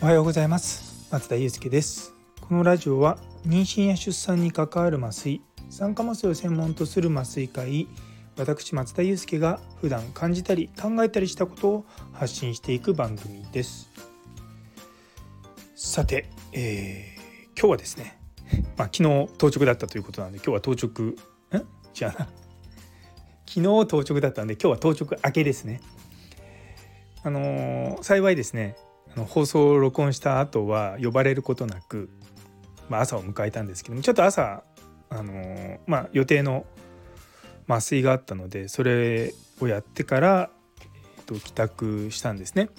おはようございます。松田祐介です。このラジオは妊娠や出産に関わる麻酔酸化麻酔を専門とする麻酔科医私松田祐介が普段感じたり考えたりしたことを発信していく番組です。さて、えー、今日はですねまあ、昨日当直だったということなんで今日は当直ん違うな。昨日当直だったんで今日は当直明けですね。あのー、幸いですねの放送を録音した後は呼ばれることなく、まあ、朝を迎えたんですけどもちょっと朝、あの、まあ、予定の麻酔があったのでそれをやってから、えー、と帰宅したんですね。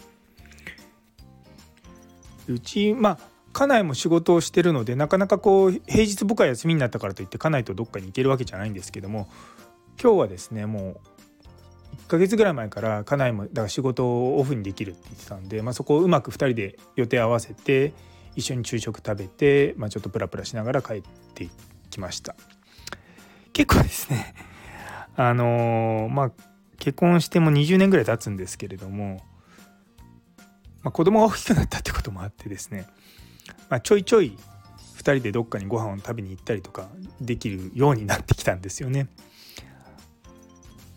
うちまあ家内も仕事をしてるのでなかなかこう平日僕は休みになったからといって家内とどっかに行けるわけじゃないんですけども今日はですねもう1ヶ月ぐらい前から家内もだから仕事をオフにできるって言ってたんで、まあ、そこをうまく2人で予定合わせて一緒に昼食食べて、まあ、ちょっとプラプラしながら帰ってきました結構ですね あのー、まあ結婚しても20年ぐらい経つんですけれども、まあ、子供が大きくなったってこともあってですね、まあ、ちょいちょい2人でどっかにご飯を食べに行ったりとかできるようになってきたんですよね。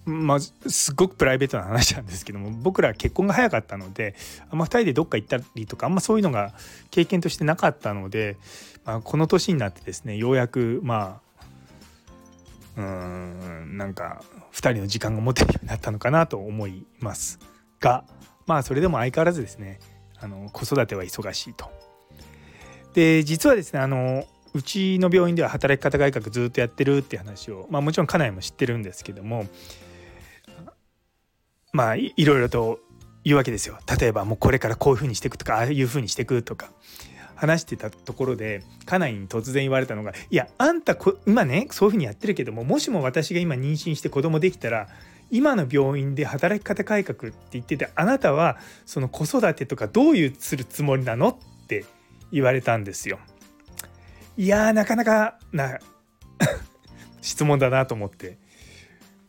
まあ、すごくプライベートな話なんですけども僕ら結婚が早かったのでまあんま2人でどっか行ったりとかあんまそういうのが経験としてなかったので、まあ、この年になってですねようやくまあうんなんか2人の時間が持てるようになったのかなと思いますがまあそれでも相変わらずですねあの子育ては忙しいと。で実はですねあのうちの病院では働き方改革ずっとやってるって話を、まあ、もちろん家内も知ってるんですけどもまあいろいろと言うわけですよ例えばもうこれからこういうふうにしていくとかああいうふうにしていくとか話してたところで家内に突然言われたのが「いやあんた今ねそういうふうにやってるけどももしも私が今妊娠して子供できたら今の病院で働き方改革って言っててあなたはその子育てとかどういうするつもりなの?」って言われたんですよ。いやなかなかな 質問だなと思って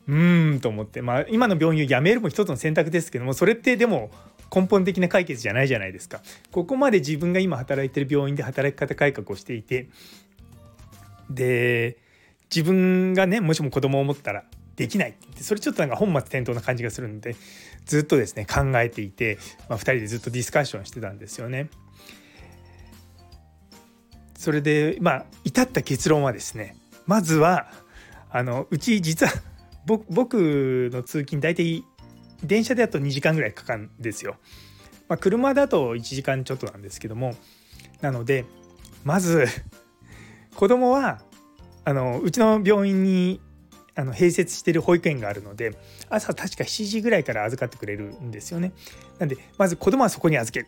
うんと思ってまあ今の病院を辞めるも一つの選択ですけどもそれってでも根本的な解決じゃないじゃないですか。ここまで自分が今働いてる病院で働き方改革をしていてで自分がねもしも子供を持ったらできないってってそれちょっとなんか本末転倒な感じがするのでずっとですね考えていて、まあ、2人でずっとディスカッションしてたんですよね。それでまあ至った結論はですねまずはあのうち実は僕の通勤大体電車だと2時間ぐらいかかるんですよ。まあ、車だと1時間ちょっとなんですけどもなのでまず 子供はあのうちの病院にあの併設してる保育園があるので朝確か7時ぐらいから預かってくれるんですよね。なんでまず子供はそこに預ける。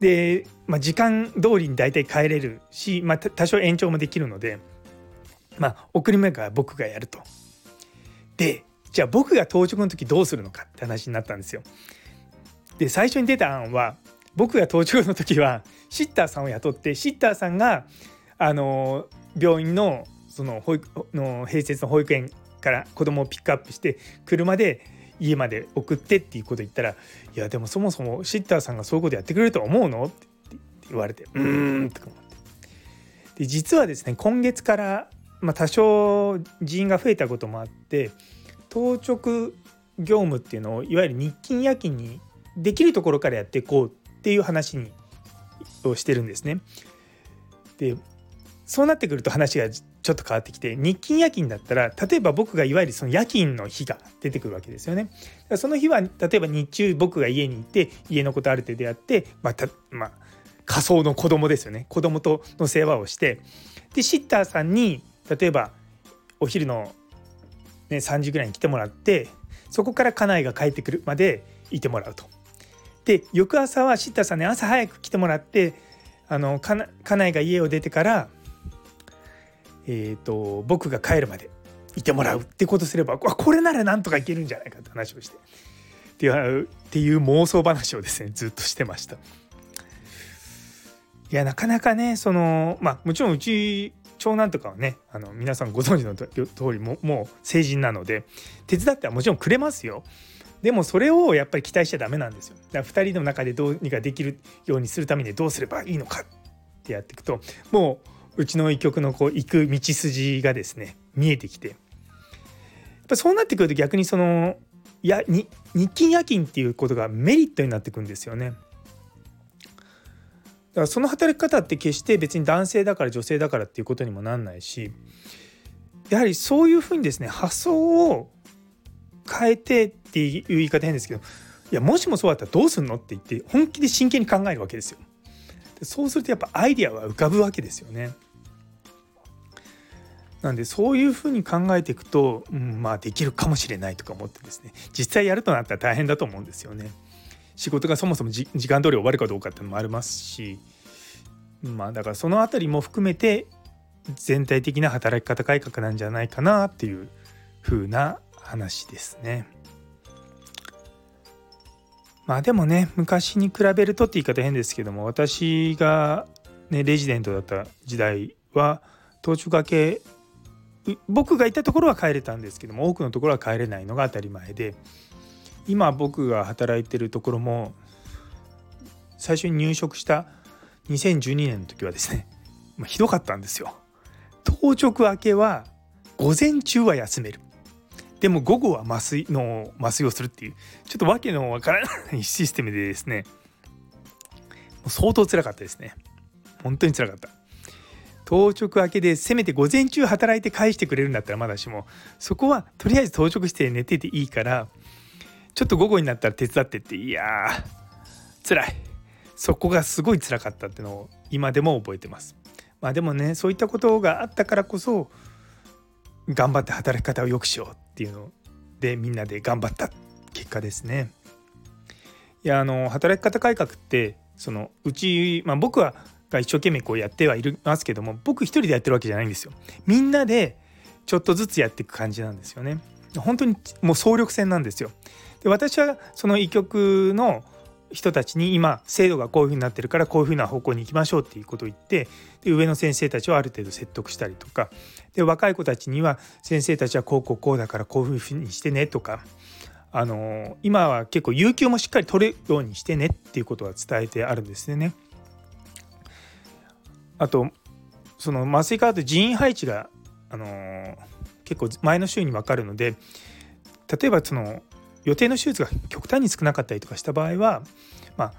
で、まあ、時間通りに大体帰れるし、まあ、多少延長もできるので、まあ、送り迎えは僕がやると。でじゃあ僕が当直の時どうするのかって話になったんですよ。で最初に出た案は僕が当直の時はシッターさんを雇ってシッターさんがあの病院のその保育の併設の保育園から子供をピックアップして車で家まで送ってっていうこと言ったら「いやでもそもそもシッターさんがそういうことやってくれると思うの?」って言われて「うーん」とか思ってで実はですね今月からまあ、多少人員が増えたこともあって当直業務っていうのをいわゆる日勤夜勤にできるところからやっていこうっていう話にをしてるんですね。でそうなってくると話がちょっと変わってきて日勤夜勤だったら例えば僕がいわゆるその夜勤の日が出てくるわけですよね。その日は例えば日中僕が家にいて家のことある程度やって、またまあ、仮想の子供ですよね子供との世話をしてでシッターさんに例えばお昼の、ね、3時ぐらいに来てもらってそこから家内が帰ってくるまでいてもらうと。で翌朝はシッターさんね朝早く来てもらってあの家内が家を出てから、えーと、僕が帰るまでいてもらうってことすればこれならなんとかいけるんじゃないかって話をしてっていうっていう妄想話をですねずっとしてました。いやなかなかねそのまあもちろんうち長男とかはねあの皆さんご存知の通りももう成人なので手伝ってはもちろんくれますよ。でもそれをやっぱり期待しちゃダメなんですよだから2人の中でどうにかできるようにするためにどうすればいいのかってやっていくともううちの一曲のこう行く道筋がですね見えてきてやっぱそうなってくると逆にそのやに日勤夜勤っていうことがメリットになってくんですよね。だからその働き方って決して別に男性だから女性だからっていうことにもなんないしやはりそういうふうにですね発想を変えてっていう言い方変ですけどいやもしもそうだったらどうすんのって言って本気で真剣に考えるわけですよ。そうするとやっぱアイディアは浮かぶわけですよね。なんでそういうふうに考えていくと、うん、まあできるかもしれないとか思ってですね実際やるとなったら大変だと思うんですよね。仕事がそもそも時間通り終わるかどうかっていうのもありますしまあだからその辺りも含めて全体的な働き方改革なんじゃないかなっていう風な話ですね。まあでもね昔に比べるとって言い方変ですけども私が、ね、レジデントだった時代は当直明け僕がいたところは帰れたんですけども多くのところは帰れないのが当たり前で今僕が働いてるところも最初に入職した2012年の時はですね、まあ、ひどかったんですよ。当直明けは午前中は休める。でも午後は麻酔の麻酔をするっていうちょっと訳のわからない システムでですね相当つらかったですね。本当につらかった。当直明けでせめて午前中働いて返してくれるんだったらまだしもそこはとりあえず当直して寝てていいからちょっと午後になったら手伝ってっていやー辛いそこがすごい辛かったってのを今でも覚えてますまあでもねそういったことがあったからこそ頑張って働き方を良くしようっていうのでみんなで頑張った結果ですねいやあの働き方改革ってそのうち、まあ、僕はが一生懸命こうやってはいますけども僕一人でやってるわけじゃないんですよ。みんなでちょっとずつやっていく感じなんですよね。本当にもう総力戦なんですよ。で私はその医局の人たちに今制度がこういうふうになってるからこういうふうな方向に行きましょうっていうことを言ってで上の先生たちをある程度説得したりとかで若い子たちには先生たちはこうこうこうだからこういうふうにしてねとかあの今は結構有給もしっかり取れるようにしてねっていうことは伝えてあるんですね。あとその麻酔科だと人員配置が、あの、結構前の週に分かるので例えばその予定の手術が極端に少なかったりとかした場合は、まあ、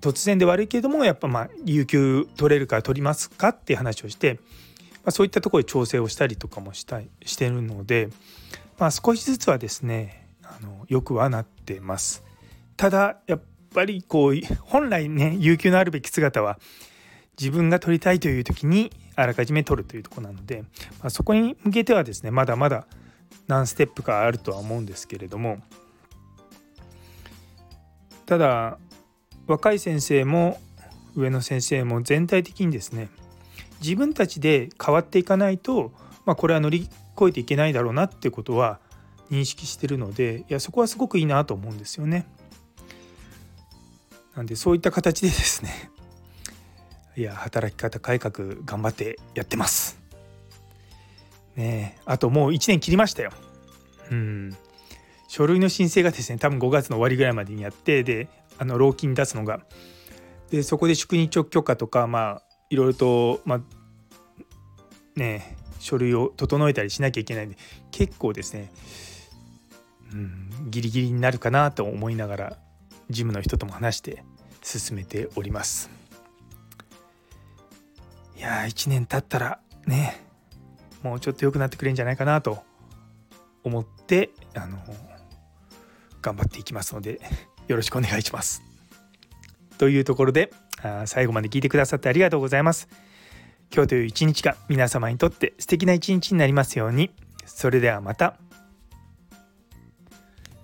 突然で悪いけれどもやっぱまあ有給取れるから取りますかっていう話をして、まあ、そういったところで調整をしたりとかもしたしてるので、まあ、少しずつはですねあのよくはなってます。ただやっぱりこう本来ね有給のあるべき姿は自分が取りたいという時にあらかじめ取るというとこなので、まあ、そこに向けてはですねまだまだ何ステップかあるとは思うんですけれどもただ若い先生も上の先生も全体的にですね自分たちで変わっていかないと、まあ、これは乗り越えていけないだろうなってことは認識してるのでいやそこはすごくいいなと思うんですよね。なんでそういった形でですね いや働き方改革頑張ってやってます。ねあともう1年切りましたよ。うん。書類の申請がですね多分5月の終わりぐらいまでにやってであの老金出すのがでそこで宿日直許可とかまあいろいろとまあね書類を整えたりしなきゃいけないんで結構ですねうんギリギリになるかなと思いながら事務の人とも話して進めております。いや1年経ったらねもうちょっと良くなってくれるんじゃないかなと思ってあの頑張っていきますので よろしくお願いします。というところで最後まで聞いてくださってありがとうございます。今日という一日が皆様にとって素敵な一日になりますように。それではまた。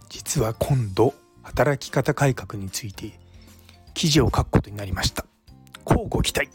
実は今度働き方改革について記事を書くことになりました。乞うご期待。